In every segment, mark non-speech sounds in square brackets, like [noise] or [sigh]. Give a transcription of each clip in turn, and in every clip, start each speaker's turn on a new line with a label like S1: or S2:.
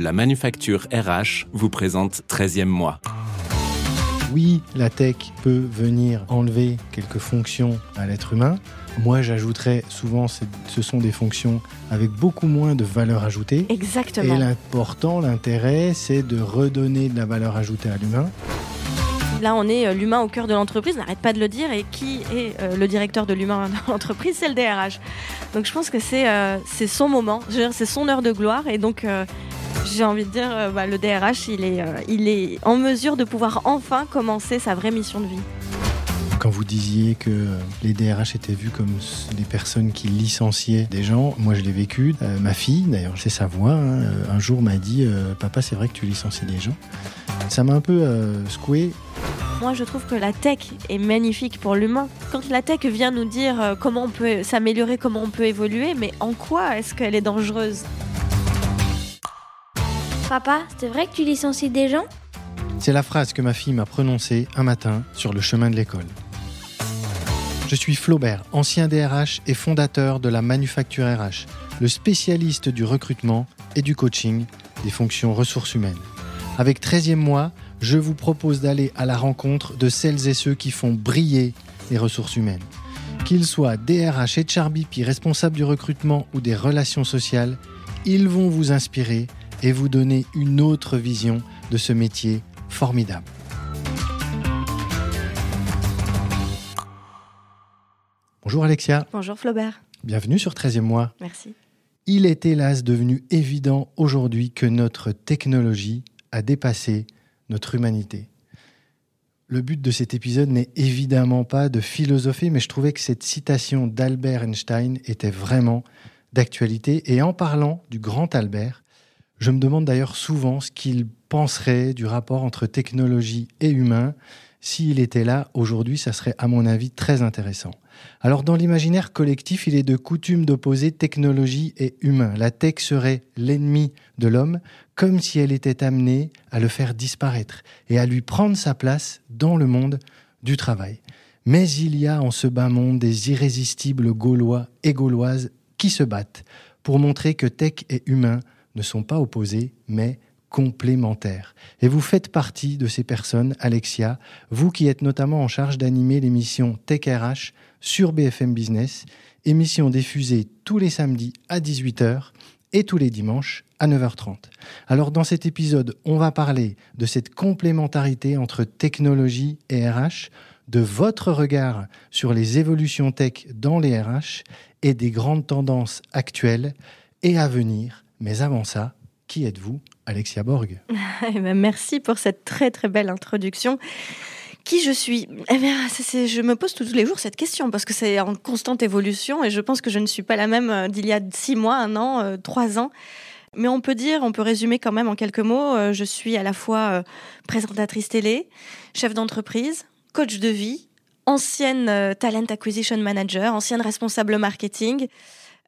S1: La manufacture RH vous présente 13e mois.
S2: Oui, la tech peut venir enlever quelques fonctions à l'être humain. Moi, j'ajouterais souvent, ce sont des fonctions avec beaucoup moins de valeur ajoutée.
S3: Exactement.
S2: Et l'important, l'intérêt, c'est de redonner de la valeur ajoutée à l'humain.
S3: Là, on est euh, l'humain au cœur de l'entreprise, n'arrête pas de le dire. Et qui est euh, le directeur de l'humain [laughs] dans l'entreprise C'est le DRH. Donc je pense que c'est euh, son moment, c'est son heure de gloire. Et donc j'ai envie de dire, bah, le DRH, il est, il est en mesure de pouvoir enfin commencer sa vraie mission de vie.
S2: Quand vous disiez que les DRH étaient vus comme les personnes qui licenciaient des gens, moi je l'ai vécu. ma fille, d'ailleurs, c'est sa voix, hein, un jour m'a dit Papa, c'est vrai que tu licencies des gens. Ça m'a un peu secoué
S3: moi, je trouve que la tech est magnifique pour l'humain. Quand la tech vient nous dire euh, comment on peut s'améliorer, comment on peut évoluer, mais en quoi est-ce qu'elle est dangereuse?
S4: Papa, c'est vrai que tu licencies des gens?
S2: C'est la phrase que ma fille m'a prononcée un matin sur le chemin de l'école. Je suis Flaubert, ancien DRH et fondateur de la Manufacture RH, le spécialiste du recrutement et du coaching des fonctions ressources humaines. Avec 13e mois, je vous propose d'aller à la rencontre de celles et ceux qui font briller les ressources humaines. Qu'ils soient DRH et Charbipi, responsables du recrutement ou des relations sociales, ils vont vous inspirer et vous donner une autre vision de ce métier formidable. Bonjour Alexia.
S3: Bonjour Flaubert.
S2: Bienvenue sur 13e mois.
S3: Merci.
S2: Il est hélas devenu évident aujourd'hui que notre technologie a dépassé notre humanité. Le but de cet épisode n'est évidemment pas de philosopher, mais je trouvais que cette citation d'Albert Einstein était vraiment d'actualité. Et en parlant du grand Albert, je me demande d'ailleurs souvent ce qu'il penserait du rapport entre technologie et humain. S'il était là aujourd'hui, ça serait à mon avis très intéressant. Alors dans l'imaginaire collectif, il est de coutume d'opposer technologie et humain. La tech serait l'ennemi de l'homme, comme si elle était amenée à le faire disparaître et à lui prendre sa place dans le monde du travail. Mais il y a en ce bas monde des irrésistibles Gaulois et Gauloises qui se battent pour montrer que tech et humain ne sont pas opposés, mais complémentaires. Et vous faites partie de ces personnes, Alexia, vous qui êtes notamment en charge d'animer l'émission Tech RH sur BFM Business, émission diffusée tous les samedis à 18h et tous les dimanches à 9h30. Alors dans cet épisode, on va parler de cette complémentarité entre technologie et RH, de votre regard sur les évolutions tech dans les RH et des grandes tendances actuelles et à venir. Mais avant ça, qui êtes-vous, Alexia Borg [laughs]
S3: eh ben, Merci pour cette très très belle introduction qui je suis? Eh bien, Je me pose tous les jours cette question parce que c'est en constante évolution et je pense que je ne suis pas la même euh, d'il y a six mois, un an, euh, trois ans. Mais on peut dire, on peut résumer quand même en quelques mots, euh, je suis à la fois présentatrice télé, chef d'entreprise, coach de vie, ancienne talent acquisition manager, ancienne responsable marketing.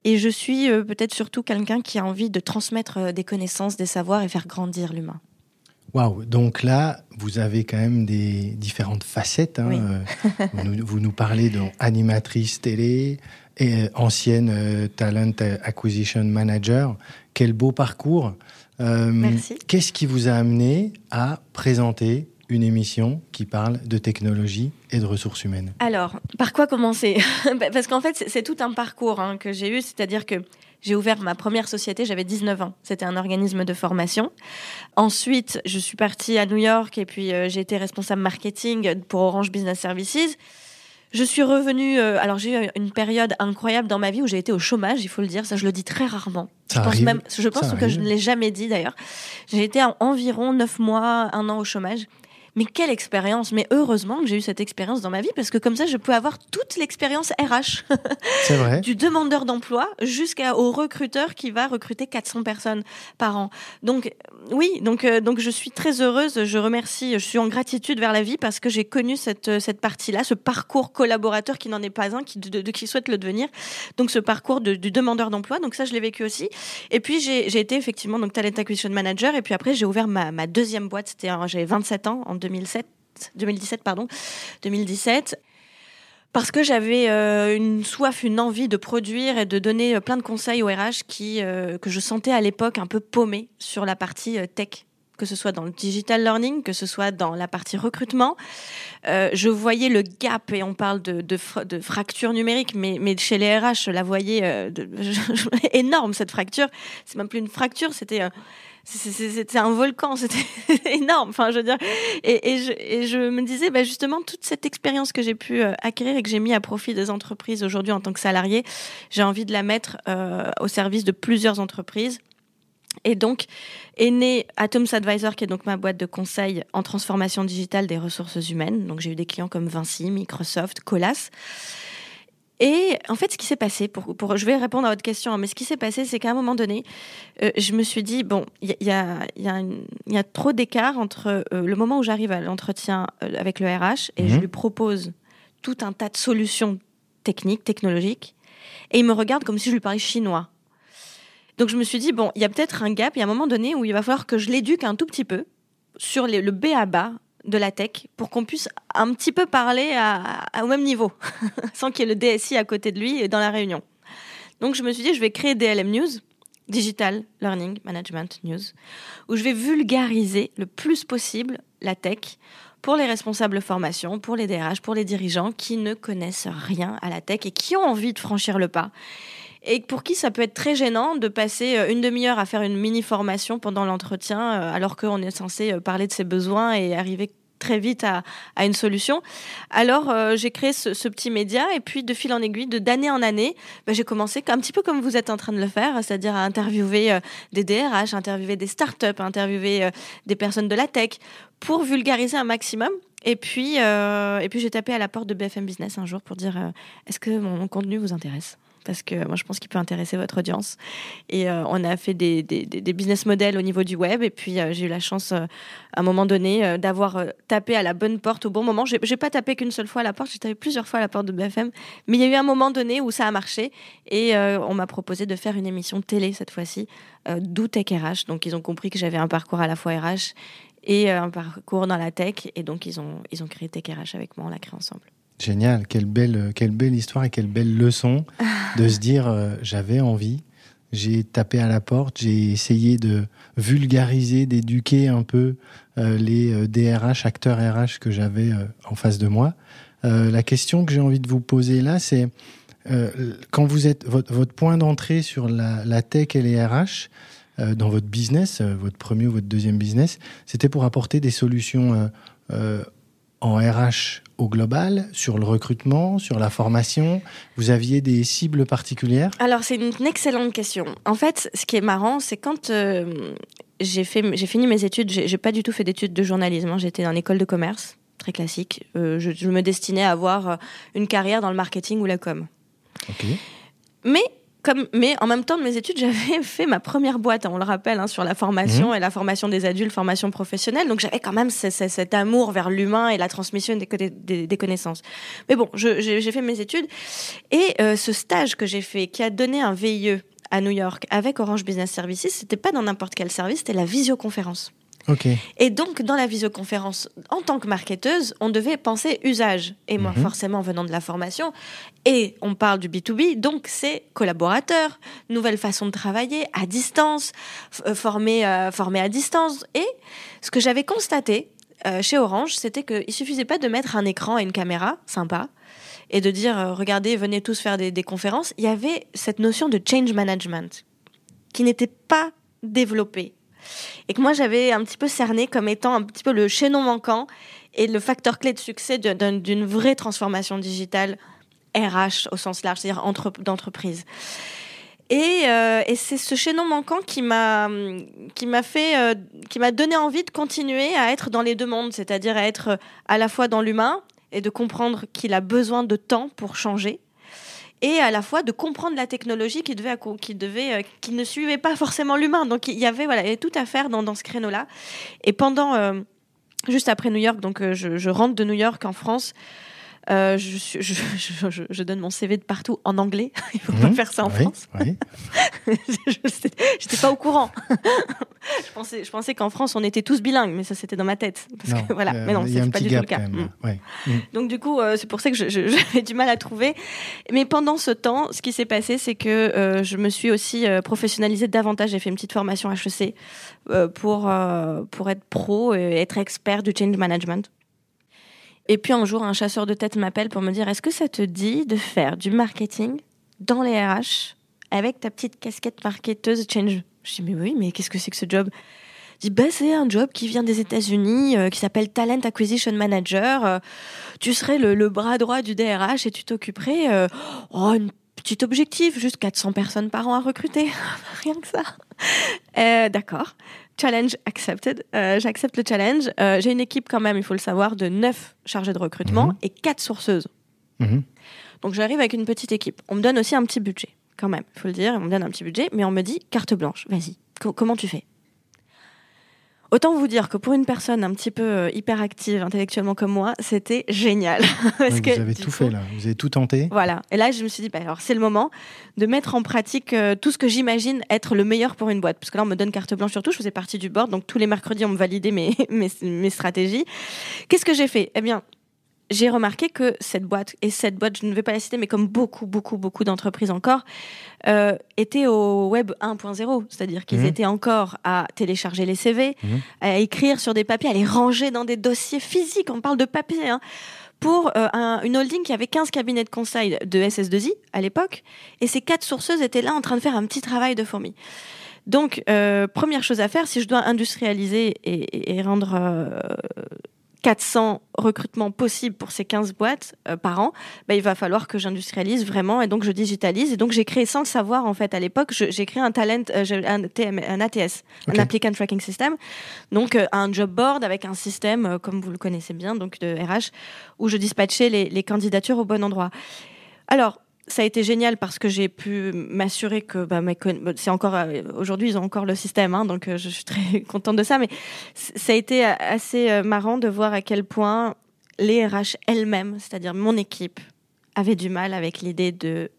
S3: Et je suis peut-être surtout quelqu'un qui a envie de transmettre des connaissances, des savoirs et faire grandir l'humain.
S2: Waouh, donc là, vous avez quand même des différentes facettes. Hein. Euh, [laughs] vous, nous, parlez d'animatrice télé et euh, ancienne euh, Talent Acquisition Manager. Quel beau parcours.
S3: Merci.
S2: Qu'est-ce qui vous a amené à présenter une émission qui parle de technologie et de ressources humaines
S3: Alors, par quoi commencer? [laughs] Parce qu'en fait, c'est tout un parcours hein, que j'ai eu, c'est-à-dire que j'ai ouvert ma première société, j'avais 19 ans. C'était un organisme de formation. Ensuite, je suis partie à New York et puis euh, j'ai été responsable marketing pour Orange Business Services. Je suis revenue. Euh, alors j'ai eu une période incroyable dans ma vie où j'ai été au chômage. Il faut le dire, ça je le dis très rarement.
S2: Ça
S3: je
S2: pense
S3: même, je pense que je ne l'ai jamais dit d'ailleurs. J'ai été environ 9 mois, un an au chômage. Mais quelle expérience Mais heureusement que j'ai eu cette expérience dans ma vie parce que comme ça, je peux avoir toute l'expérience RH. [laughs]
S2: C'est vrai.
S3: du demandeur d'emploi jusqu'au recruteur qui va recruter 400 personnes par an. Donc oui, donc euh, donc je suis très heureuse. Je remercie. Je suis en gratitude vers la vie parce que j'ai connu cette euh, cette partie-là, ce parcours collaborateur qui n'en est pas un, qui de, qui souhaite le devenir. Donc ce parcours du demandeur d'emploi. Donc ça, je l'ai vécu aussi. Et puis j'ai été effectivement donc talent acquisition manager. Et puis après, j'ai ouvert ma, ma deuxième boîte. C'était j'avais 27 ans en 2007, 2017, pardon, 2017. parce que j'avais euh, une soif, une envie de produire et de donner euh, plein de conseils au RH qui, euh, que je sentais à l'époque un peu paumé sur la partie tech que ce soit dans le digital learning, que ce soit dans la partie recrutement. je voyais le gap, et on parle de, de, fracture numérique, mais, mais, chez les RH, je la voyais [laughs] énorme, cette fracture. C'est même plus une fracture, c'était c'était un volcan, c'était [laughs] énorme. Enfin, je veux dire, et, je, me disais, bah, justement, toute cette expérience que j'ai pu euh, acquérir et que j'ai mis à profit des entreprises aujourd'hui en tant que salarié, j'ai envie de la mettre euh, au service de plusieurs entreprises. Et donc est né Atoms Advisor, qui est donc ma boîte de conseil en transformation digitale des ressources humaines. Donc j'ai eu des clients comme Vinci, Microsoft, Colas. Et en fait, ce qui s'est passé, pour, pour, je vais répondre à votre question, mais ce qui s'est passé, c'est qu'à un moment donné, euh, je me suis dit, bon, il y, y, a, y, a y a, trop d'écart entre euh, le moment où j'arrive à l'entretien euh, avec le RH et je mhm. lui propose tout un tas de solutions techniques, technologiques, et il me regarde comme si je lui parlais chinois. Donc je me suis dit, bon, il y a peut-être un gap, il y a un moment donné où il va falloir que je l'éduque un tout petit peu sur les, le B à bas de la tech pour qu'on puisse un petit peu parler au même niveau, [laughs] sans qu'il y ait le DSI à côté de lui et dans la réunion. Donc je me suis dit, je vais créer DLM News, Digital Learning Management News, où je vais vulgariser le plus possible la tech pour les responsables formation, pour les DRH, pour les dirigeants qui ne connaissent rien à la tech et qui ont envie de franchir le pas et pour qui ça peut être très gênant de passer euh, une demi-heure à faire une mini formation pendant l'entretien euh, alors qu'on est censé euh, parler de ses besoins et arriver très vite à, une solution. Alors j'ai créé ce, petit média et puis de fil en aiguille, de d'année en année, ben, j'ai commencé un petit peu comme vous êtes en train de le faire, c'est-à-dire à interviewer des DRH, interviewer des startups, interviewer des personnes de la tech pour vulgariser un maximum. Et puis, et puis j'ai tapé à la porte de BFM Business un jour pour dire est-ce que mon contenu vous intéresse? Parce que moi je pense qu'il peut intéresser votre audience. Et euh, on a fait des, business models au niveau du web. Et puis euh, j'ai eu la chance euh, à un moment donné d'avoir tapé à la bonne porte au bon moment. J'ai, j'ai pas tapé qu'une seule fois à la porte, j'ai tapé plusieurs fois à la porte de BFM. Mais il y a eu un moment donné où ça a marché et on m'a proposé de faire une émission télé cette fois-ci, d'où Tech RH. Donc ils ont compris que j'avais un parcours à la fois RH et un parcours dans la tech. Et donc ils ont, ils ont créé Tech RH avec moi, on l'a créé ensemble.
S2: Génial, quelle belle, quelle belle histoire et quelle belle leçon [laughs] de se dire euh, j'avais envie, j'ai tapé à la porte, j'ai essayé de vulgariser, d'éduquer un peu euh, les DRH, euh, acteurs RH que j'avais en face de moi. la question que j'ai envie de vous poser là, c'est quand vous êtes votre, votre point d'entrée sur la, la, tech et les RH dans votre business, votre premier ou votre deuxième business, c'était pour apporter des solutions en RH au global, sur le recrutement, sur la formation Vous aviez des cibles particulières?
S3: Alors, c'est une excellente question. En fait, ce qui est marrant, c'est quand euh, j'ai fini mes études, j'ai pas du tout fait d'études de journalisme. Hein. J'étais dans l'école de commerce, très classique. Euh, je, je, me destinais à avoir une carrière dans le marketing ou la com.
S2: Ok.
S3: Mais comme, mais en même temps de mes études, [laughs] j'avais fait ma première boîte, on le rappelle, hein, sur la formation mhm. et la formation des adultes, formation professionnelle. Donc j'avais quand même cet amour vers l'humain et la transmission des, des, des connaissances. Mais bon, j'ai fait mes études et euh, ce stage que j'ai fait, qui a donné un VIE à New York avec Orange Business Services, c'était pas dans n'importe quel service, c'était la visioconférence. Et donc, dans la visioconférence, en tant que marketeuse, on devait penser usage. Et moi, mhm. forcément, venant de la formation, et on parle du B2B, donc c'est collaborateurs, nouvelle façon de travailler, à distance, euh, former, euh, former à distance. Et ce que j'avais constaté euh, chez Orange, c'était qu'il suffisait pas de mettre un écran et une caméra, sympa, et de dire, regardez, venez tous faire des, des conférences. Il y avait cette notion de change management qui n'était pas développée et que moi j'avais un petit peu cerné comme étant un petit peu le chaînon manquant et le facteur clé de succès d'une vraie transformation digitale RH au sens large, c'est-à-dire d'entreprise. Et, euh, et c'est ce chaînon manquant qui m'a qui m'a fait euh, qui m'a donné envie de continuer à être dans les deux mondes, c'est-à-dire à être à la fois dans l'humain et de comprendre qu'il a besoin de temps pour changer et à la fois de comprendre la technologie qui devait, euh, qui ne suivait pas forcément l'humain. Donc il y avait voilà, tout à faire dans, dans ce créneau-là. Et pendant, euh, juste après New York, donc euh, je, rentre de New York en France. Euh, [laughs] je, je, je, donne mon CV de partout en anglais. [laughs] Il faut pas mmh. faire ça en France.
S2: Oui. [laughs]
S3: J'étais pas au courant. je pensais, je pensais qu'en France, on était tous bilingues, mais ça, c'était dans ma tête. Parce que, voilà.
S2: euh,
S3: mais non, c'est pas du tout le cas. Mm.
S2: Ouais. Mm.
S3: Donc du coup, euh, c'est pour ça que j'avais du mal à trouver. Mais pendant ce temps, ce qui s'est passé, c'est que euh, je me suis aussi professionnalisée davantage. J'ai fait une petite formation HEC pour, pour être pro et être expert du change management. Et puis un jour, un chasseur de tête m'appelle pour me dire, est-ce que ça te dit de faire du marketing dans les RH avec ta petite casquette marketeuse change? Je dis, mais oui, mais qu'est-ce que c'est que ce job? Il dit, bah, c'est un job qui vient des États-Unis, euh, qui s'appelle Talent Acquisition Manager. Euh, tu serais le, bras droit du DRH et tu t'occuperais euh, oh, une petit objectif, juste 400 personnes par an à recruter. [laughs] Rien que ça. Euh, D'accord. Challenge accepted. Euh, J'accepte le challenge. Euh, J'ai une équipe quand même, il faut le savoir, de 9 chargés de recrutement
S2: Mhm.
S3: et 4 sourceuses.
S2: Mhm.
S3: Donc j'arrive avec une petite équipe. On me donne aussi un petit budget, quand même, il faut le dire. On me donne un petit budget, mais on me dit carte blanche, vas-y, Co- comment tu fais? Autant vous dire que pour une personne un petit peu euh, hyperactive intellectuellement comme moi, c'était génial. [laughs] Parce que,
S2: vous avez tout
S3: coup,
S2: fait là, vous avez tout tenté.
S3: Voilà. Et là, je me suis dit, bah, alors c'est le moment de mettre en pratique euh, tout ce que j'imagine être le meilleur pour une boîte. Parce que là, on me donne carte blanche sur tout. Je faisais partie du board. Donc tous les mercredis, on me validait mes, [laughs] mes, mes stratégies. Qu'est-ce que j'ai fait? Eh bien, j'ai remarqué que cette boîte, et cette boîte, je ne vais pas la citer, mais comme beaucoup, beaucoup, beaucoup d'entreprises encore, euh, étaient au web 1.0. C'est-à-dire qu'ils
S2: Mhm.
S3: étaient encore à télécharger les CV,
S2: Mhm.
S3: à écrire sur des papiers, à les ranger dans des dossiers physiques. On parle de papier, hein pour euh, un- une holding qui avait 15 cabinets de conseil de SS2I à l'époque, et ces quatre sourceuses étaient là en train de faire un petit travail de fourmi. Donc, euh, première chose à faire, si je dois industrialiser et, et- et rendre euh, 400 recrutements possibles pour ces 15 boîtes euh, par an, bah, il va falloir que j'industrialise vraiment et donc je digitalise. Et donc j'ai créé sans le savoir en fait à l'époque, j'ai créé un talent, euh, un, TM un ATS, un applicant tracking system, donc euh, un job board avec un système euh, comme vous le connaissez bien, donc de RH, où je dispatchais les, les candidatures au bon endroit. Alors ça a été génial parce que j'ai pu m'assurer que bah, c'est encore euh, aujourd'hui ils ont encore le système hein, donc euh, je suis très [laughs] contente de ça mais ça a été a- assez euh, marrant de voir à quel point les RH elles-mêmes c'est-à-dire mon équipe avaient du mal avec l'idée de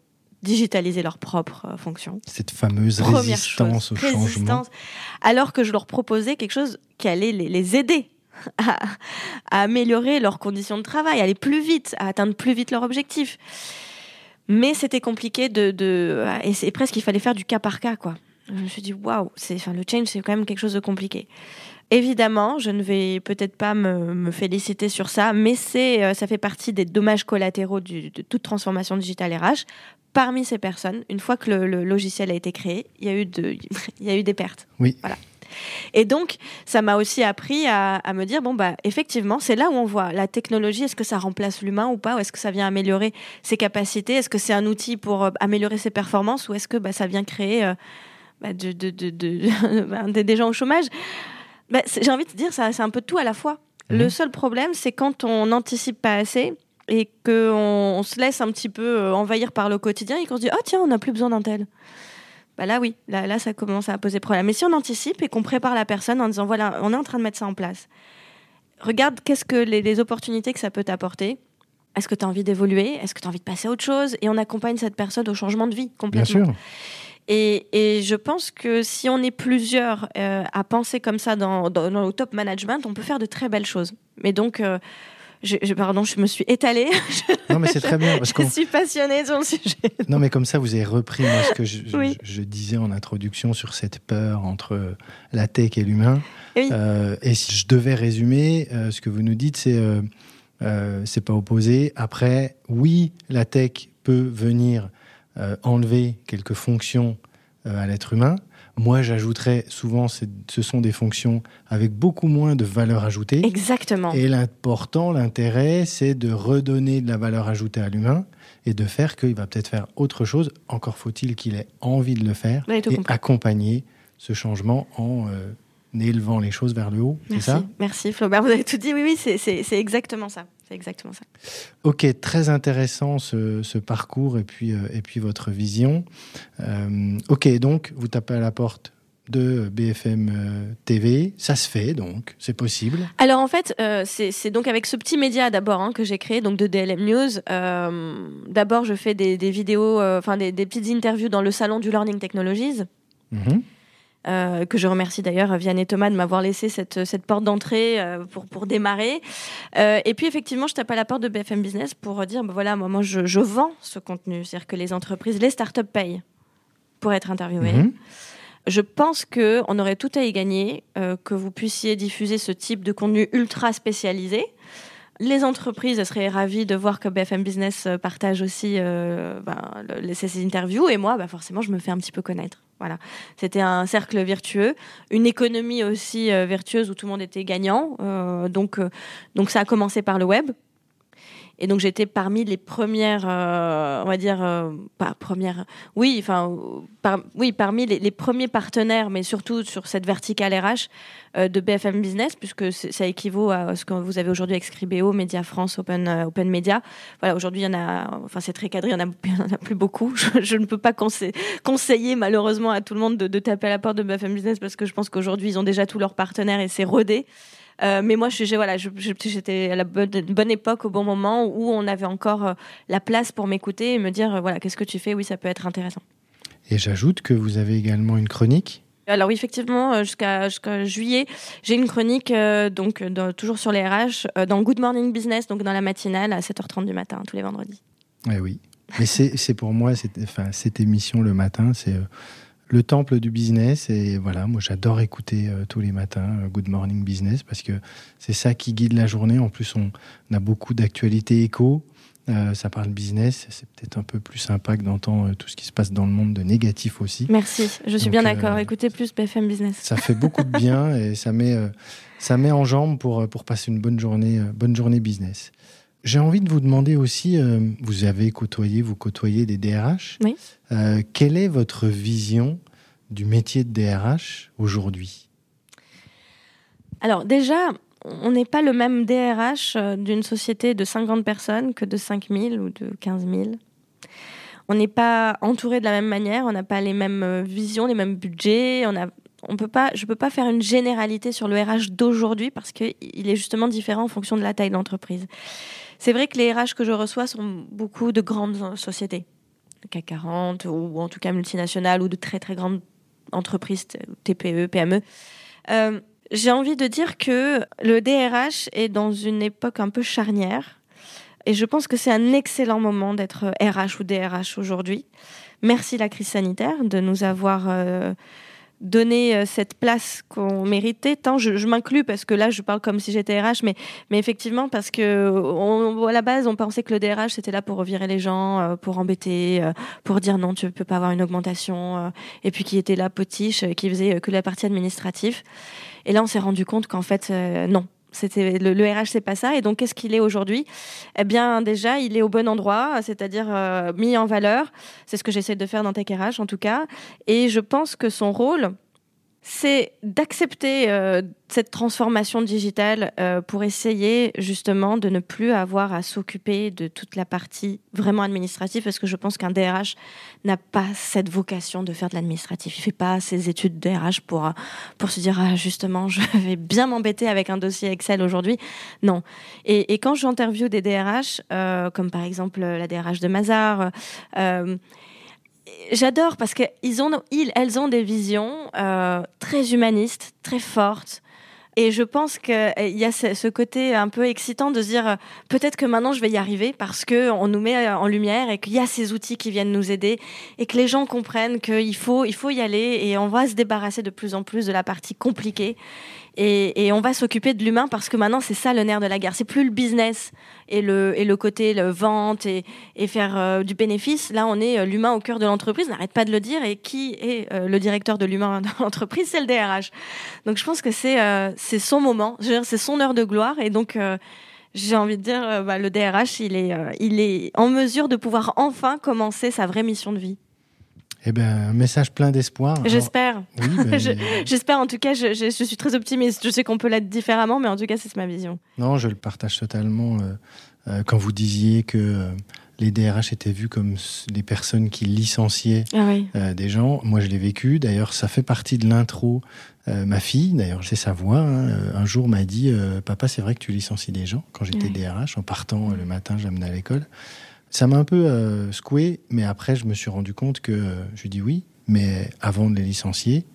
S3: digitaliser leurs propres euh, fonctions
S2: Cette fameuse
S3: Première
S2: résistance
S3: chose,
S2: au changement.
S3: alors que je leur proposais quelque chose qui allait les, les aider [laughs] à, à améliorer leurs conditions de travail, à aller plus vite, à atteindre plus vite leur objectif. Mais c'était compliqué de, de et c'est presque il fallait faire du cas par cas quoi. Je me suis dit waouh, c'est enfin le change c'est quand même quelque chose de compliqué. Évidemment, je ne vais peut-être pas me, me féliciter sur ça, mais c'est euh, ça fait partie des dommages collatéraux du- de toute transformation digitale RH. Parmi ces personnes, une fois que le, le logiciel a été créé, il y a eu de, [laughs] il y a eu des pertes.
S2: Oui.
S3: Voilà. Et donc, ça m'a aussi appris à, à me dire bon bah effectivement, c'est là où on voit la technologie. Est-ce que ça remplace l'humain ou pas Ou est-ce que ça vient améliorer ses capacités Est-ce que c'est un outil pour euh, améliorer ses performances ou est-ce que bah, ça vient créer euh, bah, de, de- de- de- [laughs] bah, des, gens au chômage Bah, J'ai envie de te dire, c'est un peu tout à la fois.
S2: Mhm.
S3: Le seul problème, c'est quand on n'anticipe pas assez et qu'on on se laisse un petit peu euh, envahir par le quotidien et qu'on se dit, ah tiens, on n'a plus besoin d'un tel. Bah là, oui, là, là, ça commence à poser problème. Mais si on anticipe et qu'on prépare la personne en disant, voilà, on est en train de mettre ça en place, regarde qu'est-ce que les, les opportunités que ça peut t'apporter. Est-ce que tu as envie d'évoluer? Est-ce que tu as envie de passer à autre chose? Et on accompagne cette personne au changement de vie
S2: Bien
S3: complètement.
S2: sûr.
S3: Et, et je pense que si on est plusieurs euh, à penser comme ça dans, dans, dans le top management, on peut faire de très belles choses. Mais donc, euh, je, je- pardon, je me suis étalée. [laughs]
S2: Non, mais c'est très bien parce
S3: je suis passionnée sur le sujet.
S2: Non, mais comme ça, vous avez repris moi, ce que je, je-
S3: Oui.
S2: je disais en introduction sur cette peur entre la tech et l'humain.
S3: Oui.
S2: Euh, et si je devais résumer, euh, ce que vous nous dites, c'est euh, c'est pas opposé. Après, oui, la tech peut venir enlever quelques fonctions à l'être humain. Moi, j'ajouterais souvent, ce sont des fonctions avec beaucoup moins de valeur ajoutée.
S3: Exactement.
S2: Et l'important, l'intérêt, c'est de redonner de la valeur ajoutée à l'humain et de faire qu'il va peut-être faire autre chose. Encore faut-il qu'il ait envie de le faire et
S3: compris.
S2: accompagner ce changement en euh, élevant les choses vers le haut.
S3: Merci,
S2: ça?
S3: Merci Flaubert, vous avez tout dit. Oui, oui, c'est exactement ça. C'est exactement ça.
S2: Ok, très intéressant ce, ce parcours et puis, euh, et puis votre vision. Euh, ok, donc vous tapez à la porte de BFM euh, TV. Ça se fait donc, c'est possible.
S3: Alors en fait, euh, c'est donc avec ce petit média d'abord hein, que j'ai créé, donc de DLM News. Euh, d'abord, je fais des, des vidéos, euh, enfin des, des petites interviews dans le salon du Learning Technologies.
S2: Mhm.
S3: Euh, que je remercie d'ailleurs Vianney Thomas de m'avoir laissé cette, cette porte d'entrée euh, pour, pour démarrer. Euh, et puis effectivement, je tape à la porte de BFM Business pour dire, bah, voilà, moi, moi je, je, vends ce contenu, c'est-à-dire que les entreprises, les startups payent pour être interviewées. Mmh. Je pense qu'on aurait tout à y gagner, que vous puissiez diffuser ce type de contenu ultra spécialisé. Les entreprises seraient ravies de voir que BFM Business partage aussi ben, le, ces interviews et moi, ben, forcément, je me fais un petit peu connaître. Voilà, c'était un cercle vertueux, une économie aussi euh, vertueuse où tout le monde était gagnant. Euh, donc, euh, donc ça a commencé par le web. Et donc j'étais parmi les premières, euh, on va dire, euh, pas premières, oui, enfin, oui, parmi les, premiers partenaires, mais surtout sur cette verticale RH euh, de BFM Business, puisque ça équivaut à ce que vous avez aujourd'hui avec Scribeo, Média France, Open, Open Media. Voilà, aujourd'hui, il y en a, enfin, c'est très cadré, il n'y [laughs] en, a plus beaucoup. Je, ne peux pas conseiller, malheureusement à tout le monde de, de, taper à la porte de BFM Business parce que je pense qu'aujourd'hui, ils ont déjà tous leurs partenaires et c'est rodé. Euh, mais moi, voilà, j'étais à la bonne, bonne, époque, au bon moment, où on avait encore euh, la place pour m'écouter et me dire, euh, voilà, qu'est-ce que tu fais? Oui, ça peut être intéressant.
S2: Et j'ajoute que vous avez également une chronique.
S3: Alors oui, effectivement, jusqu'à jusqu juillet, j'ai une chronique donc dans, toujours sur les RH dans Good Morning Business, donc dans la matinale à 7h30 du matin tous les vendredis.
S2: Eh oui, mais c'est pour moi, enfin, cette émission le matin, c'est le temple du business. Et voilà, moi j'adore écouter euh, tous les matins euh, Good Morning Business parce que c'est ça qui guide la journée. En plus, on, on a beaucoup d'actualités éco. Euh, ça parle business, c'est peut-être un peu plus sympa que d'entendre tout ce qui se passe dans le monde de négatif aussi.
S3: Merci, je suis Donc, bien d'accord. Écoutez plus BFM Business.
S2: Ça fait beaucoup de bien et ça met, ça met en jambe pour, pour passer une bonne journée, bonne journée business. J'ai envie de vous demander aussi, euh, vous avez côtoyé, vous côtoyez des DRH.
S3: Oui.
S2: Euh, quelle est votre vision du métier de DRH aujourd'hui?
S3: Alors déjà, on n'est pas le même DRH euh, d'une société de 50 personnes que de 5000 ou de 15 000. On n'est pas entouré de la même manière, on n'a pas les mêmes visions, les mêmes budgets, on a on peut pas, je ne peux pas faire une généralité sur le RH d'aujourd'hui parce qu'il est justement différent en fonction de la taille de l'entreprise. C'est vrai que les RH que je reçois sont beaucoup de grandes sociétés, CAC 40 ou en tout cas multinationales ou de très très grandes entreprises, TPE, PME. Euh, J'ai envie de dire que le DRH est dans une époque un peu charnière et je pense que c'est un excellent moment d'être RH ou DRH aujourd'hui. Merci la crise sanitaire de nous avoir euh, donner euh, cette place qu'on méritait. Tant je, je m'inclus parce que là, je parle comme si j'étais RH, mais, mais effectivement, parce que on, à la base, on pensait que le DRH, c'était là pour revirer les gens, euh, pour embêter, euh, pour dire non, tu peux pas avoir une augmentation, et puis qui était là potiche, qui faisait que la partie administrative. Et là, on s'est rendu compte qu'en fait, non, c'était le, le, RH, c'est pas ça. Et donc, qu'est-ce qu'il est aujourd'hui? Eh bien, déjà, il est au bon endroit, c'est-à-dire euh, mis en valeur. C'est ce que j'essaie de faire dans Tech RH, en tout cas. Et je pense que son rôle, c'est d'accepter euh, cette transformation digitale euh, pour essayer justement de ne plus avoir à s'occuper de toute la partie vraiment administrative, parce que je pense qu'un DRH n'a pas cette vocation de faire de l'administratif. Il fait pas ses études DRH pour pour se dire ah, justement je [laughs] vais bien m'embêter avec un dossier Excel aujourd'hui. Non. Et, quand j'interviewe des DRH, euh, comme par exemple la DRH de Mazar. J'adore parce qu'ils ont, ils, elles ont des visions euh, très humanistes, très fortes. Et je pense qu'il euh, y a ce, ce, côté un peu excitant de se dire euh, peut-être que maintenant je vais y arriver parce que on nous met en lumière et qu'il y a ces outils qui viennent nous aider et que les gens comprennent qu'il faut, il faut y aller et on va se débarrasser de plus en plus de la partie compliquée et, et on va s'occuper de l'humain parce que maintenant c'est ça le nerf de la guerre. C'est plus le business et le, et le côté vente et, et faire euh, du bénéfice. Là, on est euh, l'humain au cœur de l'entreprise. N'arrête pas de le dire. Et qui est euh, le directeur de l'humain [laughs] dans l'entreprise C'est le DRH. Donc je pense que c'est son moment. C'est son heure de gloire. Et donc j'ai envie de dire, bah, le DRH, il est, il est en mesure de pouvoir enfin commencer sa vraie mission de vie.
S2: Eh ben, un message plein d'espoir.
S3: J'espère.
S2: Oui, [laughs] ben...
S3: J'espère, en tout cas, je, je, je, suis très optimiste. Je sais qu'on peut l'être différemment, mais en tout cas, c'est ma vision.
S2: Non, je le partage totalement. Euh, euh, quand vous disiez que euh, les DRH étaient vus comme les personnes qui licenciaient
S3: ah oui.
S2: euh, des gens, moi je l'ai vécu. D'ailleurs, ça fait partie de l'intro. Euh, ma fille, d'ailleurs, c'est sa voix, hein, un jour m'a dit Papa, c'est vrai que tu licencies des gens. Quand j'étais oui. DRH, en partant le matin, j'amenais à l'école. Ça m'a un peu euh, secoué, mais après, je me suis rendu compte que euh, je dis oui, mais avant de les licencier,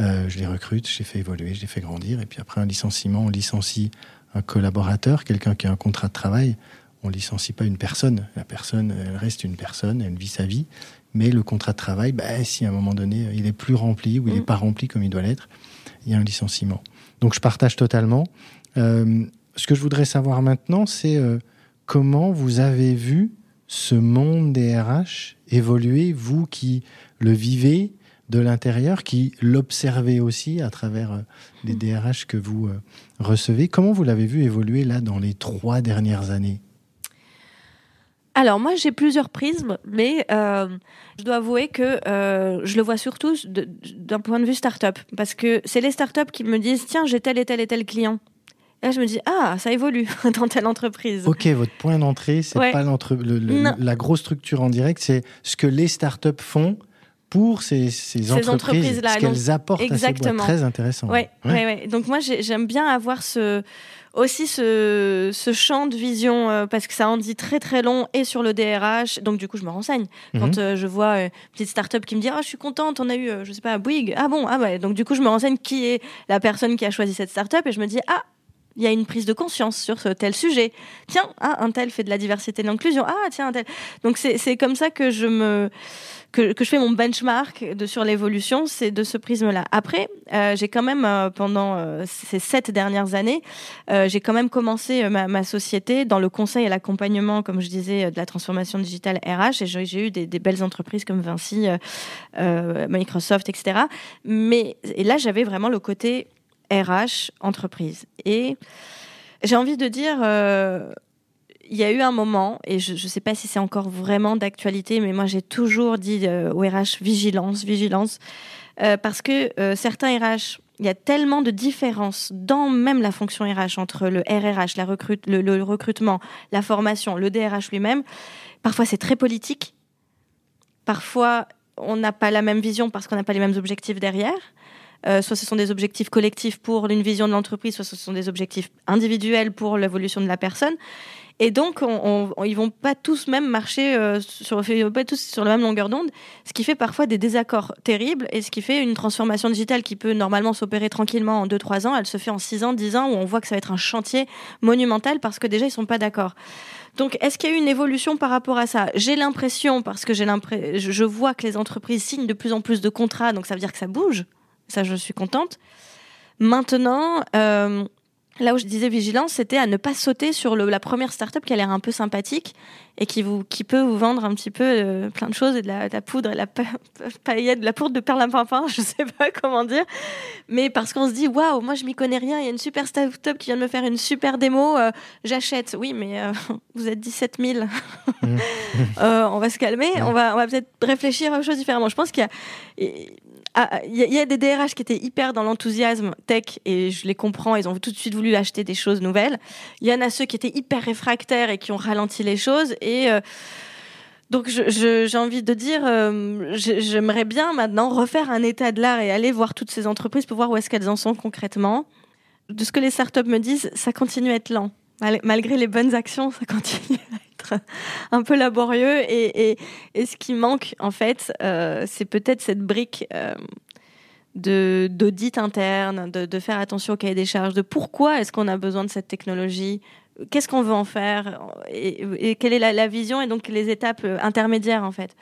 S2: Euh, je les recrute, je les fais évoluer, je les fais grandir. Et puis après un licenciement, on licencie un collaborateur, quelqu'un qui a un contrat de travail. On licencie pas une personne. La personne, elle reste une personne, elle vit sa vie. Mais le contrat de travail, bah, si à un moment donné, il est plus rempli ou il n'est
S3: Mm.
S2: pas rempli comme il doit l'être, il y a un licenciement. Donc je partage totalement. Euh, ce que je voudrais savoir maintenant, c'est euh, comment vous avez vu ce monde des RH évoluer, vous qui le vivez de l'intérieur, qui l'observez aussi à travers euh, les DRH que vous euh, recevez. Comment vous l'avez vu évoluer là dans les trois dernières années?
S3: Alors moi j'ai plusieurs prismes, mais euh, je dois avouer que euh, je le vois surtout d'un point de vue start-up, parce que c'est les start-up qui me disent tiens j'ai tel et tel et tel client. Et là je me dis ah ça évolue [laughs] dans telle entreprise.
S2: Ok, votre point d'entrée, c'est
S3: Ouais.
S2: pas le- le- la grosse structure en direct, c'est ce que les startups font pour ces, ces entreprises,
S3: entreprises-là,
S2: ce qu'elles apportent à ces
S3: exactement.
S2: boîtes. Très intéressant.
S3: Ouais, ouais. ouais. Donc moi j'ai- j'aime bien avoir ce aussi ce, ce champ de vision euh, parce que ça en dit très très long et sur le DRH. Donc du coup je me renseigne.
S2: Mhm.
S3: Quand euh, je vois euh, une petite start-up qui me dit ah je suis contente on a eu je sais pas Bouygues ah bon ah ouais donc du coup je me renseigne qui est la personne qui a choisi cette start-up et je me dis ah il y a une prise de conscience sur ce tel sujet. Tiens, ah, un tel fait de la diversité et de l'inclusion. Ah, tiens, un tel. Donc, c'est comme ça que je me. Que, que je fais mon benchmark de, sur l'évolution, c'est de ce prisme-là. Après, euh, j'ai quand même, euh, pendant euh, ces sept dernières années, j'ai quand même commencé ma, société dans le conseil et l'accompagnement, comme je disais, de la transformation digitale RH. Et j'ai eu des, des belles entreprises comme Vinci, Microsoft, etc. Mais et là, j'avais vraiment le côté RH, entreprise. Et j'ai envie de dire, euh, il y a eu un moment, et je ne sais pas si c'est encore vraiment d'actualité, mais moi j'ai toujours dit euh, au RH vigilance, vigilance, euh, parce que certains RH, il y a tellement de différences dans même la fonction RH entre le RRH, la recrute, le, le recrutement, la formation, le DRH lui-même. Parfois c'est très politique, parfois on n'a pas la même vision parce qu'on n'a pas les mêmes objectifs derrière. Euh, soit ce sont des objectifs collectifs pour une vision de l'entreprise, soit ce sont des objectifs individuels pour l'évolution de la personne. Et donc, on, on, ils vont pas tous même marcher euh, sur, pas tous sur la même longueur d'onde, ce qui fait parfois des désaccords terribles et ce qui fait une transformation digitale qui peut normalement s'opérer tranquillement en 2-3 ans, elle se fait en 6 ans, 10 ans, où on voit que ça va être un chantier monumental parce que déjà, ils sont pas d'accord. Donc, est-ce qu'il y a eu une évolution par rapport à ça? J'ai l'impression, parce que je vois que les entreprises signent de plus en plus de contrats, donc ça veut dire que ça bouge. Ça, je suis contente. Maintenant, euh, là où je disais vigilance, c'était à ne pas sauter sur le, la première startup qui a l'air un peu sympathique et qui, vous, qui peut vous vendre un petit peu euh, plein de choses et de la, de la poudre et de la pa [laughs] paillette, de la poudre de perlimpinpin, [laughs] je sais pas comment dire. Mais parce qu'on se dit, waouh, moi je m'y connais rien, il y a une super startup qui vient de me faire une super démo, euh, j'achète. Oui, mais euh, [laughs] vous êtes 17 000. on va se calmer, on va, on va peut-être réfléchir aux choses différemment. Je pense qu'il y a. Ah, il y, a des DRH qui étaient hyper dans l'enthousiasme tech et je les comprends, ils ont tout de suite voulu acheter des choses nouvelles. Il y en a ceux qui étaient hyper réfractaires et qui ont ralenti les choses. Et euh, donc j'ai envie de dire, euh, j'aimerais bien maintenant refaire un état de l'art et aller voir toutes ces entreprises pour voir où est-ce qu'elles en sont concrètement. De ce que les startups me disent, ça continue à être lent. Mal malgré les bonnes actions, ça continue à être un peu laborieux. Et, et, et ce qui manque, en fait, euh, c'est peut-être cette brique euh, d'audit interne, de, de, faire attention au cahier des charges, de pourquoi est-ce qu'on a besoin de cette technologie, qu'est-ce qu'on veut en faire, et, et quelle est la, la, vision et donc les étapes euh, intermédiaires, en fait.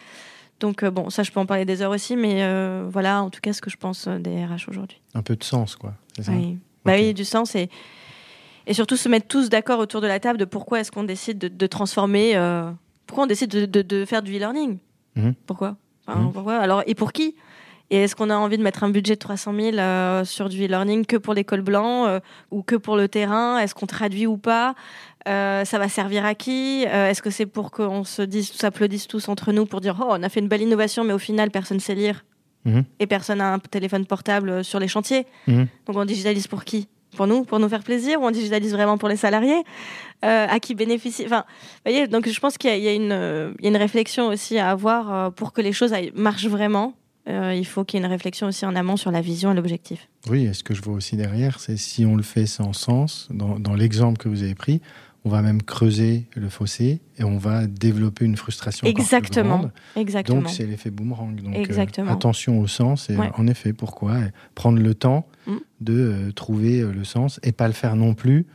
S3: Donc, bon, ça, je peux en parler des heures aussi, mais euh, voilà, en tout cas, ce que je pense des RH aujourd'hui.
S2: Un peu de sens, quoi. Ça?
S3: Oui. Okay. Bah oui, du sens et et surtout se mettre tous d'accord autour de la table de pourquoi est-ce qu'on décide de, de transformer, euh, pourquoi on décide de, de, de faire du e-learning.
S2: Mmh.
S3: Pourquoi, enfin, mmh. pourquoi? Alors, et pour qui? Et est-ce qu'on a envie de mettre un budget de 300 000 euh, sur du e-learning que pour l'école blanc euh, ou que pour le terrain? Est-ce qu'on traduit ou pas? Euh, Ça va servir à qui? Est-ce que c'est pour qu'on se dise, s'applaudisse tous entre nous pour dire oh on a fait une belle innovation, mais au final personne sait lire.
S2: Mmh.
S3: et personne n'a un téléphone portable sur les chantiers.
S2: Mmh.
S3: Donc on digitalise pour qui? Pour nous, pour nous faire plaisir, ou on digitalise vraiment pour les salariés, euh, à qui bénéficie. Enfin, voyez, donc je pense qu'il y, y, y, a une réflexion aussi à avoir euh, pour que les choses marchent vraiment. Euh, il faut qu'il y ait une réflexion aussi en amont sur la vision et l'objectif.
S2: Oui, et ce que je vois aussi derrière, c'est si on le fait sans sens, dans, dans l'exemple que vous avez pris, on va même creuser le fossé et on va développer une frustration
S3: Exactement.
S2: encore plus grande.
S3: Exactement.
S2: Donc c'est l'effet boomerang. Donc euh, attention au sens et
S3: Ouais.
S2: en effet pourquoi? Et prendre le temps
S3: Mm.
S2: de euh, trouver euh, le sens et pas le faire non plus.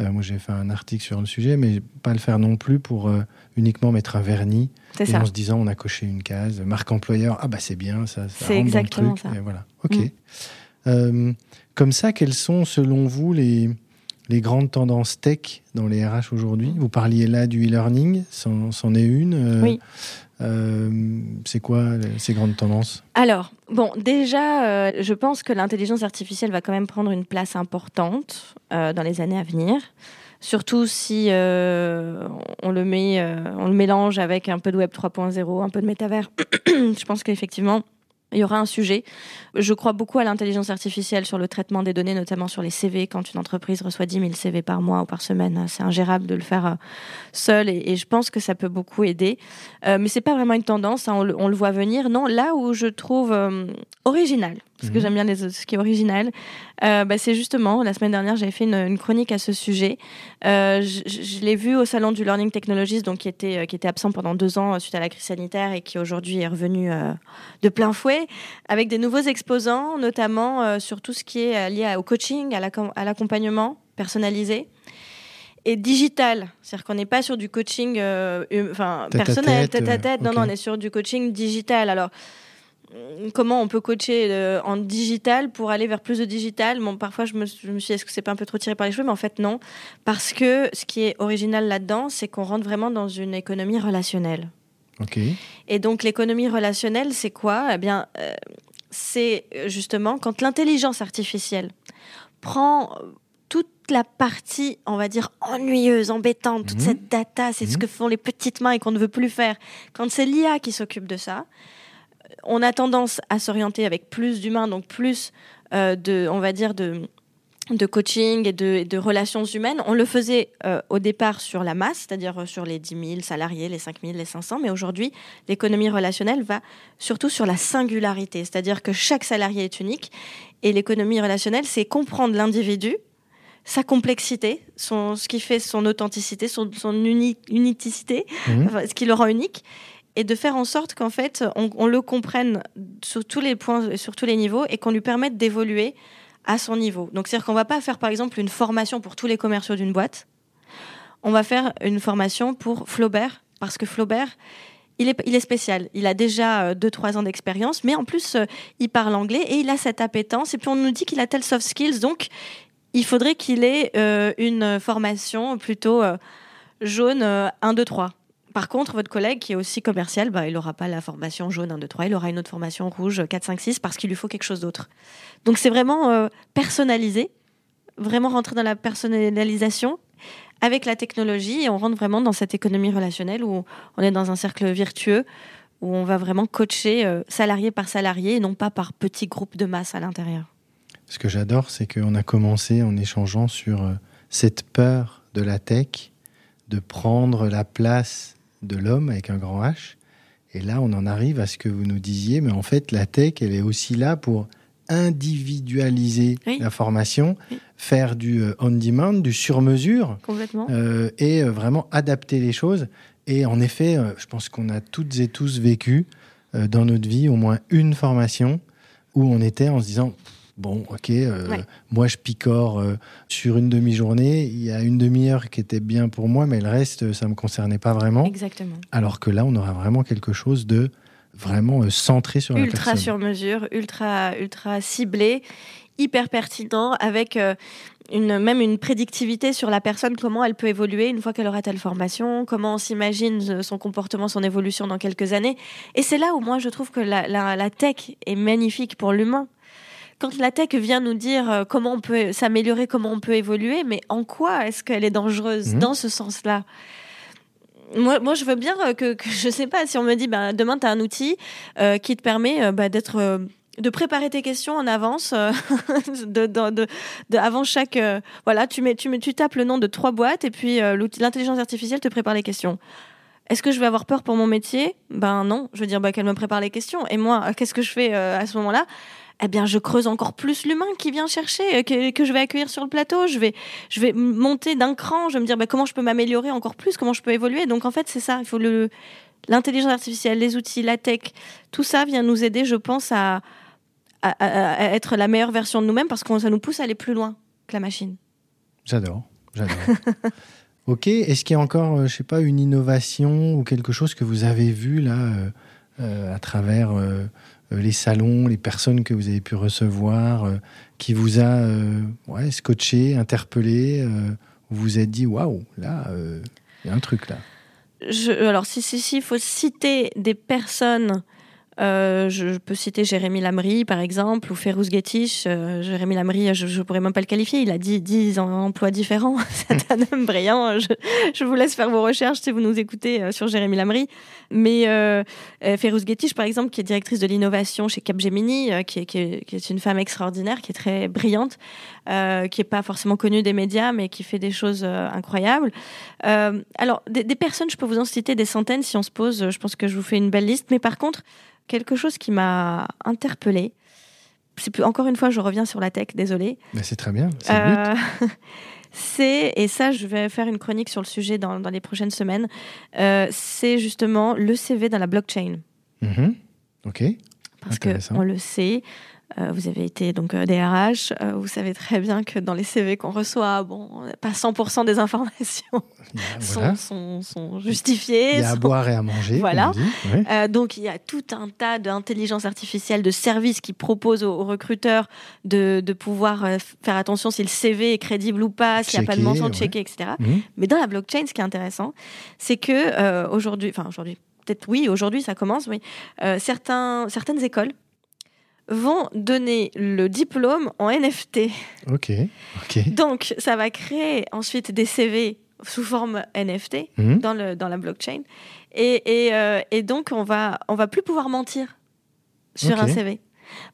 S2: euh, moi j'ai fait un article sur le sujet, mais pas le faire non plus pour uniquement mettre un vernis
S3: c'est
S2: et
S3: ça.
S2: en se disant on a coché une case, marque employeur, ah bah c'est bien ça. ça
S3: C'est
S2: rentre dans le
S3: exactement
S2: truc,
S3: ça.
S2: Et voilà. Ok.
S3: Mm.
S2: Euh, comme ça, quelles sont selon vous les les grandes tendances tech dans les RH aujourd'hui Vous parliez là du e-learning, c'en est une. euh,
S3: Oui.
S2: euh, c'est quoi euh, ces grandes tendances?
S3: Alors, bon, déjà, euh, je pense que l'intelligence artificielle va quand même prendre une place importante euh, dans les années à venir. Surtout si on, le met, on le mélange avec un peu de Web 3.0, un peu de métavers. [clears throat] je pense qu'effectivement, il y aura un sujet. Je crois beaucoup à l'intelligence artificielle sur le traitement des données, notamment sur les CV. Quand une entreprise reçoit 10 000 CV par mois ou par semaine, c'est ingérable de le faire euh, seul et, je pense que ça peut beaucoup aider. Euh, mais c'est pas vraiment une tendance, hein, on, le, on le voit venir. Non, là où je trouve euh, original, parce que
S2: Mhm.
S3: j'aime bien les, ce qui est original, euh, bah, c'est justement, la semaine dernière, j'avais fait une, une chronique à ce sujet. Euh, je l'ai vu au salon du Learning Technologies, donc qui était, euh, qui était absent pendant deux ans suite à la crise sanitaire et qui aujourd'hui est revenu euh, de plein fouet, avec des nouveaux exposants, notamment sur tout ce qui est lié au coaching, à l'accom- à l'accompagnement personnalisé. Et digital, c'est-à-dire qu'on n'est pas sur du coaching hum- enfin, personnel,
S2: tête,
S3: à tête, non, non, on est sur du coaching digital. Alors, comment on peut coacher euh, en digital pour aller vers plus de digital? Bon, parfois, je me, je me suis dit, est-ce que c'est pas un peu trop tiré par les cheveux? Mais en fait, non. Parce que ce qui est original là-dedans, c'est qu'on rentre vraiment dans une économie relationnelle. Et donc l'économie relationnelle, c'est quoi? Eh bien, euh, c'est euh, justement quand l'intelligence artificielle prend toute la partie, on va dire, ennuyeuse, embêtante, toute
S2: Mhm.
S3: cette data, c'est ce
S2: Mhm.
S3: que font les petites mains et qu'on ne veut plus faire. Quand c'est l'IA qui s'occupe de ça, on a tendance à s'orienter avec plus d'humains, donc plus euh, de, on va dire, de de coaching et de, et de relations humaines. On le faisait euh, au départ sur la masse, c'est-à-dire euh, sur les 10 000 salariés, les 5 000, les 500, mais aujourd'hui, l'économie relationnelle va surtout sur la singularité, c'est-à-dire que chaque salarié est unique, et l'économie relationnelle, c'est comprendre l'individu, sa complexité, son, ce qui fait son authenticité, son, son uni- unicité,
S2: Mhm.
S3: enfin, ce qui le rend unique, et de faire en sorte qu'en fait, on, le comprenne sur tous les points, sur tous les niveaux, et qu'on lui permette d'évoluer à son niveau. Donc, c'est-à-dire qu'on va pas faire, par exemple, une formation pour tous les commerciaux d'une boîte. On va faire une formation pour Flaubert, parce que Flaubert, il est, spécial. Il a déjà 2-3 ans d'expérience, mais en plus, euh, il parle anglais et il a cette appétence. Et puis, on nous dit qu'il a tel soft skills, donc il faudrait qu'il ait euh, une formation plutôt euh, jaune euh, 1, 2, 3. Par contre, votre collègue qui est aussi commercial, bah, il n'aura pas la formation jaune 1, 2, 3, il aura une autre formation rouge 4, 5, 6 parce qu'il lui faut quelque chose d'autre. Donc c'est vraiment euh, personnalisé, vraiment rentrer dans la personnalisation avec la technologie et on rentre vraiment dans cette économie relationnelle où on est dans un cercle vertueux où on va vraiment coacher euh, salarié par salarié et non pas par petits groupes de masse à l'intérieur.
S2: Ce que j'adore, c'est qu'on a commencé en échangeant sur euh, cette peur de la tech de prendre la place de l'homme avec un grand H. Et là, on en arrive à ce que vous nous disiez, mais en fait, la tech, elle est aussi là pour individualiser
S3: Oui.
S2: la formation,
S3: Oui.
S2: faire du euh, on-demand, du sur-mesure, euh, et euh, vraiment adapter les choses. Et en effet, je pense qu'on a toutes et tous vécu euh, dans notre vie au moins une formation où on était en se disant bon, ok, euh,
S3: Ouais.
S2: moi je picore euh, sur une demi-journée, il y a une demi-heure qui était bien pour moi, mais le reste, euh, ça me concernait pas vraiment.
S3: Exactement.
S2: Alors que là, on aura vraiment quelque chose de vraiment euh, centré sur la
S3: ultra
S2: personne.
S3: sur mesure, ultra ultra ciblé, hyper pertinent, avec une, même une prédictivité sur la personne, comment elle peut évoluer une fois qu'elle aura telle formation, comment on s'imagine son comportement, son évolution dans quelques années. Et c'est là où moi je trouve que la, la- la tech est magnifique pour l'humain. Quand la tech vient nous dire euh, comment on peut s'améliorer, comment on peut évoluer, mais en quoi est-ce qu'elle est dangereuse
S2: Mhm.
S3: dans ce sens-là? Moi, moi, je veux bien euh, que, que je sais pas, si on me dit, bah, demain, tu as un outil euh, qui te permet euh, bah, d'être. euh, de préparer tes questions en avance, euh, [laughs] de, de, de- de- avant chaque. euh, voilà, tu, mets, tu, mets, tu tapes le nom de trois boîtes et puis euh, l'intelligence artificielle te prépare les questions. Est-ce que je vais avoir peur pour mon métier? Ben non. Je veux dire bah, qu'elle me prépare les questions. Et moi, euh, qu'est-ce que je fais euh, à ce moment-là? Eh bien, je creuse encore plus l'humain qui vient chercher, que, que, je vais accueillir sur le plateau. Je vais, je vais monter d'un cran. Je vais me dire bah, comment je peux m'améliorer encore plus, comment je peux évoluer? Donc, en fait, c'est ça. Il faut le, l'intelligence artificielle, les outils, la tech, tout ça vient nous aider, je pense, à, à, être la meilleure version de nous-mêmes parce que ça nous pousse à aller plus loin que la machine.
S2: J'adore, j'adore. [laughs] ok, est-ce qu'il y a encore, je sais pas, une innovation ou quelque chose que vous avez vu là euh, à travers euh, les salons, les personnes que vous avez pu recevoir, euh, qui vous a euh, ouais, scotché, interpellé, vous vous êtes dit waouh, là, il y a un truc là?
S3: Alors, si, si, si, il faut citer des personnes euh, je, peux citer Jérémy Lamry, par exemple, ou Ferrouz Getish. Euh, Jérémy Lamry, je ne pourrais même pas le qualifier. Il a 10, 10 emplois différents. [laughs] C'est un homme brillant. Je, je, vous laisse faire vos recherches si vous nous écoutez euh, sur Jérémy Lamry. Mais euh, Ferrouz Getish, par exemple, qui est directrice de l'innovation chez Capgemini, qui, est, qui, est, qui, est, une femme extraordinaire, qui est très brillante, qui n'est pas forcément connue des médias, mais qui fait des choses incroyables. alors, des, des personnes, je peux vous en citer des centaines si on se pose. Je pense que je vous fais une belle liste. Mais par contre, quelque chose qui m'a interpellée. C'est encore une fois, je reviens sur la tech, désolé.
S2: Mais c'est très bien, c'est euh, [laughs]
S3: C'est, et ça, je vais faire une chronique sur le sujet dans, dans les prochaines semaines, euh, c'est justement le CV dans la blockchain.
S2: Mm-hmm. Ok.
S3: Parce qu'on le sait, euh, vous avez été donc DRH, euh, vous savez très bien que dans les CV qu'on reçoit, bon, pas 100% des informations [laughs] sont, sont, justifiées.
S2: Il y a à boire et à manger.
S3: Voilà. Euh, donc il y a tout un tas d'intelligence artificielle, de services qui proposent aux, recruteurs de, de, pouvoir faire attention si le CV est crédible ou pas, s'il n'y a pas de mention de checker, etc. Mhm. Mais dans la blockchain, ce qui est intéressant, c'est que aujourd'hui, enfin aujourd'hui, peut-être oui, aujourd'hui ça commence, oui, certains, certaines écoles vont donner le diplôme en NFT.
S2: Ok. ok.
S3: Donc, ça va créer ensuite des CV sous forme NFT mhm. dans, le, dans la blockchain. Et, et, euh, et, donc, on va, on va plus pouvoir mentir sur un CV.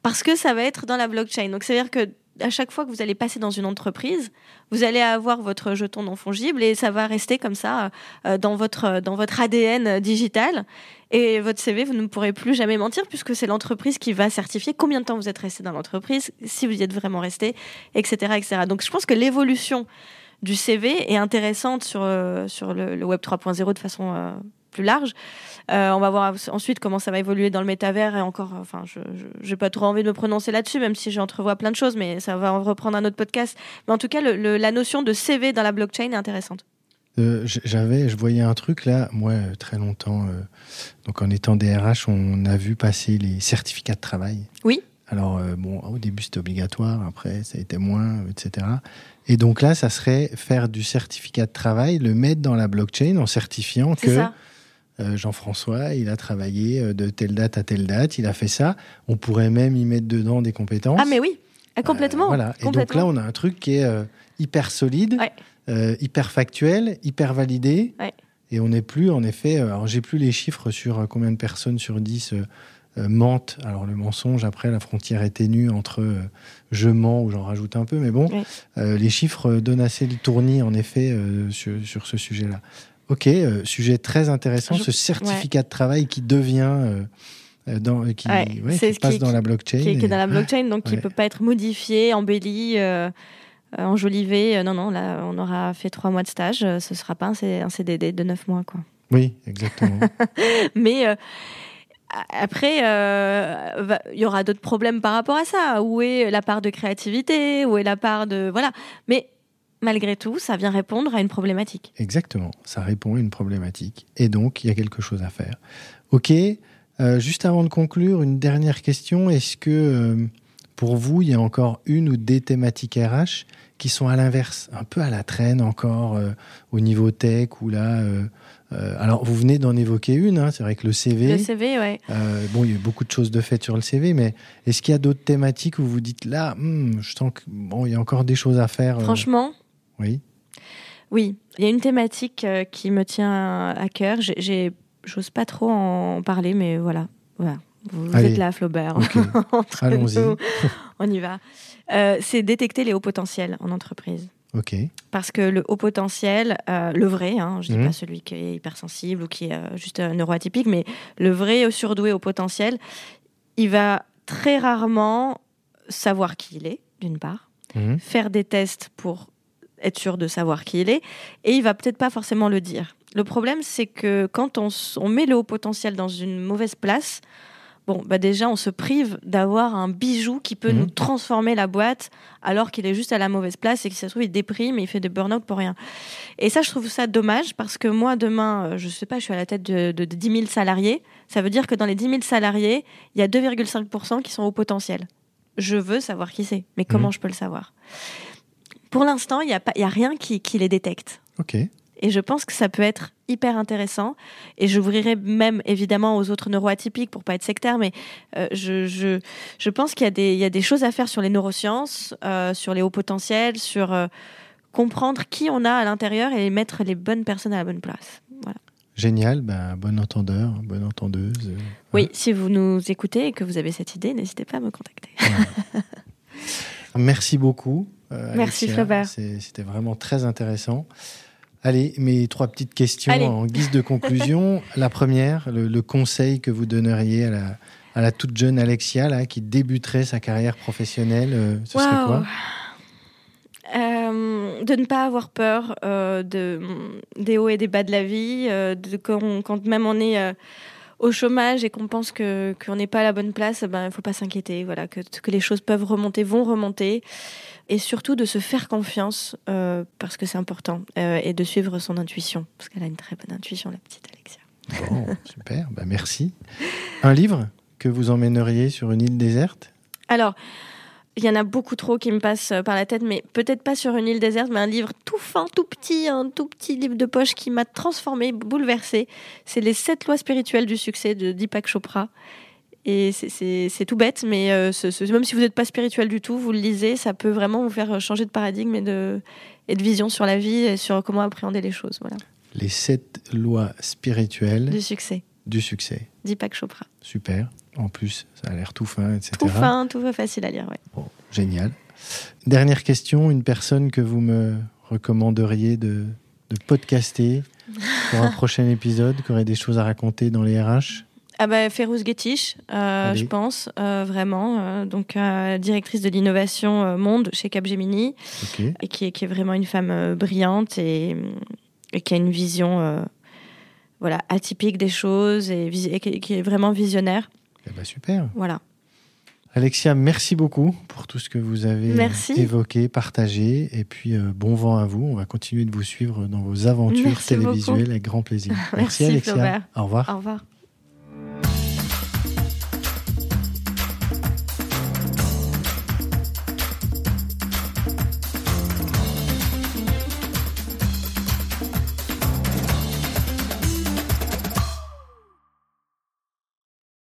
S3: Parce que ça va être dans la blockchain. Donc, c'est-à-dire que à chaque fois que vous allez passer dans une entreprise, vous allez avoir votre jeton non fongible et ça va rester comme ça euh, dans, votre, dans votre ADN digital. Et votre CV, vous ne pourrez plus jamais mentir puisque c'est l'entreprise qui va certifier combien de temps vous êtes resté dans l'entreprise, si vous y êtes vraiment resté, etc. etc. Donc je pense que l'évolution du CV est intéressante sur, euh, sur le, Web 3.0 de façon euh, plus large. Euh, on va voir ensuite comment ça va évoluer dans le métavers et encore, enfin, je n'ai pas trop envie de me prononcer là-dessus, même si j'entrevois plein de choses, mais ça va reprendre un autre podcast. Mais en tout cas, la notion de CV dans la blockchain est intéressante.
S2: Euh, j'avais, je voyais un truc là, moi, très longtemps, euh, donc en étant DRH, on a vu passer les certificats de travail.
S3: Oui.
S2: Alors, bon, au début c'était obligatoire, après ça a été moins, etc. Et donc là, ça serait faire du certificat de travail, le mettre dans la blockchain en certifiant que ça. Euh, Jean-François, il a travaillé euh, de telle date à telle date, il a fait ça. On pourrait même y mettre dedans des compétences.
S3: Ah mais oui, ah, complètement. Euh,
S2: voilà.
S3: Et donc
S2: là, on a un truc qui est hyper solide, hyper factuel, hyper validé. Et on n'est plus, en effet, alors j'ai plus les chiffres sur combien de personnes sur 10 mentent. Alors le mensonge, après, la frontière est ténue entre je mens ou j'en rajoute un peu, mais bon, les chiffres donnent assez le tournis, en effet, sur, ce sujet-là. Ok, euh, sujet très intéressant, ce certificat de travail qui devient... Euh, euh, dans, qui, passe dans la blockchain.
S3: Qui, est dans la blockchain, donc qui ne peut pas être modifié, embelli, enjolivé. non, non, là, on aura fait trois mois de stage. ce ne sera pas un, CDD de neuf mois. Quoi.
S2: Oui, exactement. [laughs]
S3: Mais après, il y aura d'autres problèmes par rapport à ça. Où est la part de créativité? Où est la part de... Voilà. Mais malgré tout, ça vient répondre à une problématique.
S2: Exactement, ça répond à une problématique. Et donc, il y a quelque chose à faire. Ok, euh, juste avant de conclure, une dernière question. Est-ce que euh, pour vous, il y a encore une ou des thématiques RH qui sont à l'inverse, un peu à la traîne encore euh, au niveau tech ou là alors, vous venez d'en évoquer une, hein, c'est vrai que le CV.
S3: Le CV, ouais.
S2: bon, il y a beaucoup de choses de fait sur le CV, mais est-ce qu'il y a d'autres thématiques où vous dites là, hmm, je sens qu'il bon, y a encore des choses à faire
S3: Franchement,
S2: oui.
S3: Oui, il y a une thématique euh, qui me tient à cœur. J'ai, j'ose pas trop en parler, mais voilà, voilà. Vous êtes là, Flaubert. [laughs]
S2: Allons-y.
S3: On y va. Euh, c'est détecter les hauts potentiels en entreprise.
S2: Ok.
S3: Parce que le haut potentiel, euh, le vrai, hein, je ne dis mhm. pas celui qui est hypersensible ou qui est juste neuroatypique, mais le vrai surdoué au potentiel, il va très rarement savoir qui il est, d'une part,
S2: Mhm.
S3: faire des tests pour être sûr de savoir qui il est, et il va peut-être pas forcément le dire. Le problème, c'est que quand on, met le haut potentiel dans une mauvaise place, bon, bah déjà, on se prive d'avoir un bijou qui peut
S2: Mhm.
S3: nous transformer la boîte, alors qu'il est juste à la mauvaise place et que ça se trouve, il déprime et il fait des burn-out pour rien. Et ça, je trouve ça dommage parce que moi, demain, euh, je sais pas, je suis à la tête de, de, de 10 000 salariés. Ça veut dire que dans les 10 000 salariés, il y a 2,5% qui sont au potentiel. Je veux savoir qui c'est, mais comment
S2: Mhm.
S3: je peux le savoir? Pour l'instant, il n'y a, pas- il y a rien qui, qui les détecte.
S2: Ok.
S3: Et je pense que ça peut être hyper intéressant. Et j'ouvrirai même évidemment aux autres neuroatypiques pour pas être sectaire, mais euh, je, je, je pense qu'il y, a des- il y a des choses à faire sur les neurosciences, euh, sur les hauts potentiels, sur euh, comprendre qui on a à l'intérieur et mettre les bonnes personnes à la bonne place. Voilà.
S2: Génial. Ben, bon entendeur, bonne entendeuse.
S3: Oui, si vous nous écoutez et que vous avez cette idée, n'hésitez pas à me contacter. [laughs]
S2: Merci beaucoup. Euh,
S3: Merci. Flaubert.
S2: C'était vraiment très intéressant. Allez, mes trois petites questions
S3: Allez.
S2: en guise de conclusion. [laughs] la première, le, le conseil que vous donneriez à la, à la toute jeune Alexia là, qui débuterait sa carrière professionnelle, euh, ce serait
S3: Waouh.
S2: quoi?
S3: Euh, de ne pas avoir peur euh, de, des hauts et des bas de la vie, de, quand, même on est au chômage et qu'on pense qu'on n'est pas à la bonne place, il ben, ne faut pas s'inquiéter, voilà, que, que les choses peuvent remonter, vont remonter, et surtout de se faire confiance, euh, parce que c'est important, euh, et de suivre son intuition, parce qu'elle a une très bonne intuition, la petite Alexia.
S2: Bon, [laughs] super, bah merci. Un livre que vous emmèneriez sur une île déserte?
S3: Alors, il y en a beaucoup trop qui me passent par la tête, mais peut-être pas sur une île déserte, mais un livre tout fin, tout petit, un tout petit livre de poche qui m'a transformé, bouleversé. C'est Les sept lois spirituelles du succès de Deepak Chopra. Et c'est- tout bête, mais euh, ce- ce- même si vous n'êtes pas spirituel du tout, vous le lisez, ça peut vraiment vous faire changer de paradigme et de, et de vision sur la vie et sur comment appréhender les choses. Voilà.
S2: Les sept lois spirituelles
S3: Du succès.
S2: du succès.
S3: Deepak Chopra.
S2: Super. En plus, ça a l'air tout fin, etc.
S3: Tout fin, tout facile à lire. Ouais.
S2: Bon, génial. Dernière question, une personne que vous me recommanderiez de, de podcaster pour un [laughs] prochain épisode, qui aurait des choses à raconter dans les RH
S3: Ah bah Férouz Guetich, euh,
S2: Allez.
S3: je pense, euh, vraiment. euh, donc directrice de l'innovation monde chez Capgemini,
S2: Ok.
S3: et qui est, qui est vraiment une femme brillante et, et qui a une vision voilà, atypique des choses et, qui, est vraiment visionnaire.
S2: Eh ben, super.
S3: Voilà.
S2: Alexia, merci beaucoup pour tout ce que vous avez
S3: Merci.
S2: évoqué, partagé. Et puis, euh, bon vent à vous. On va continuer de vous suivre dans vos aventures
S3: Merci
S2: télévisuelles
S3: beaucoup.
S2: avec grand plaisir. [laughs]
S3: Merci,
S2: Alexia.
S3: Flaubert.
S2: Au revoir.
S3: Au revoir. Thank you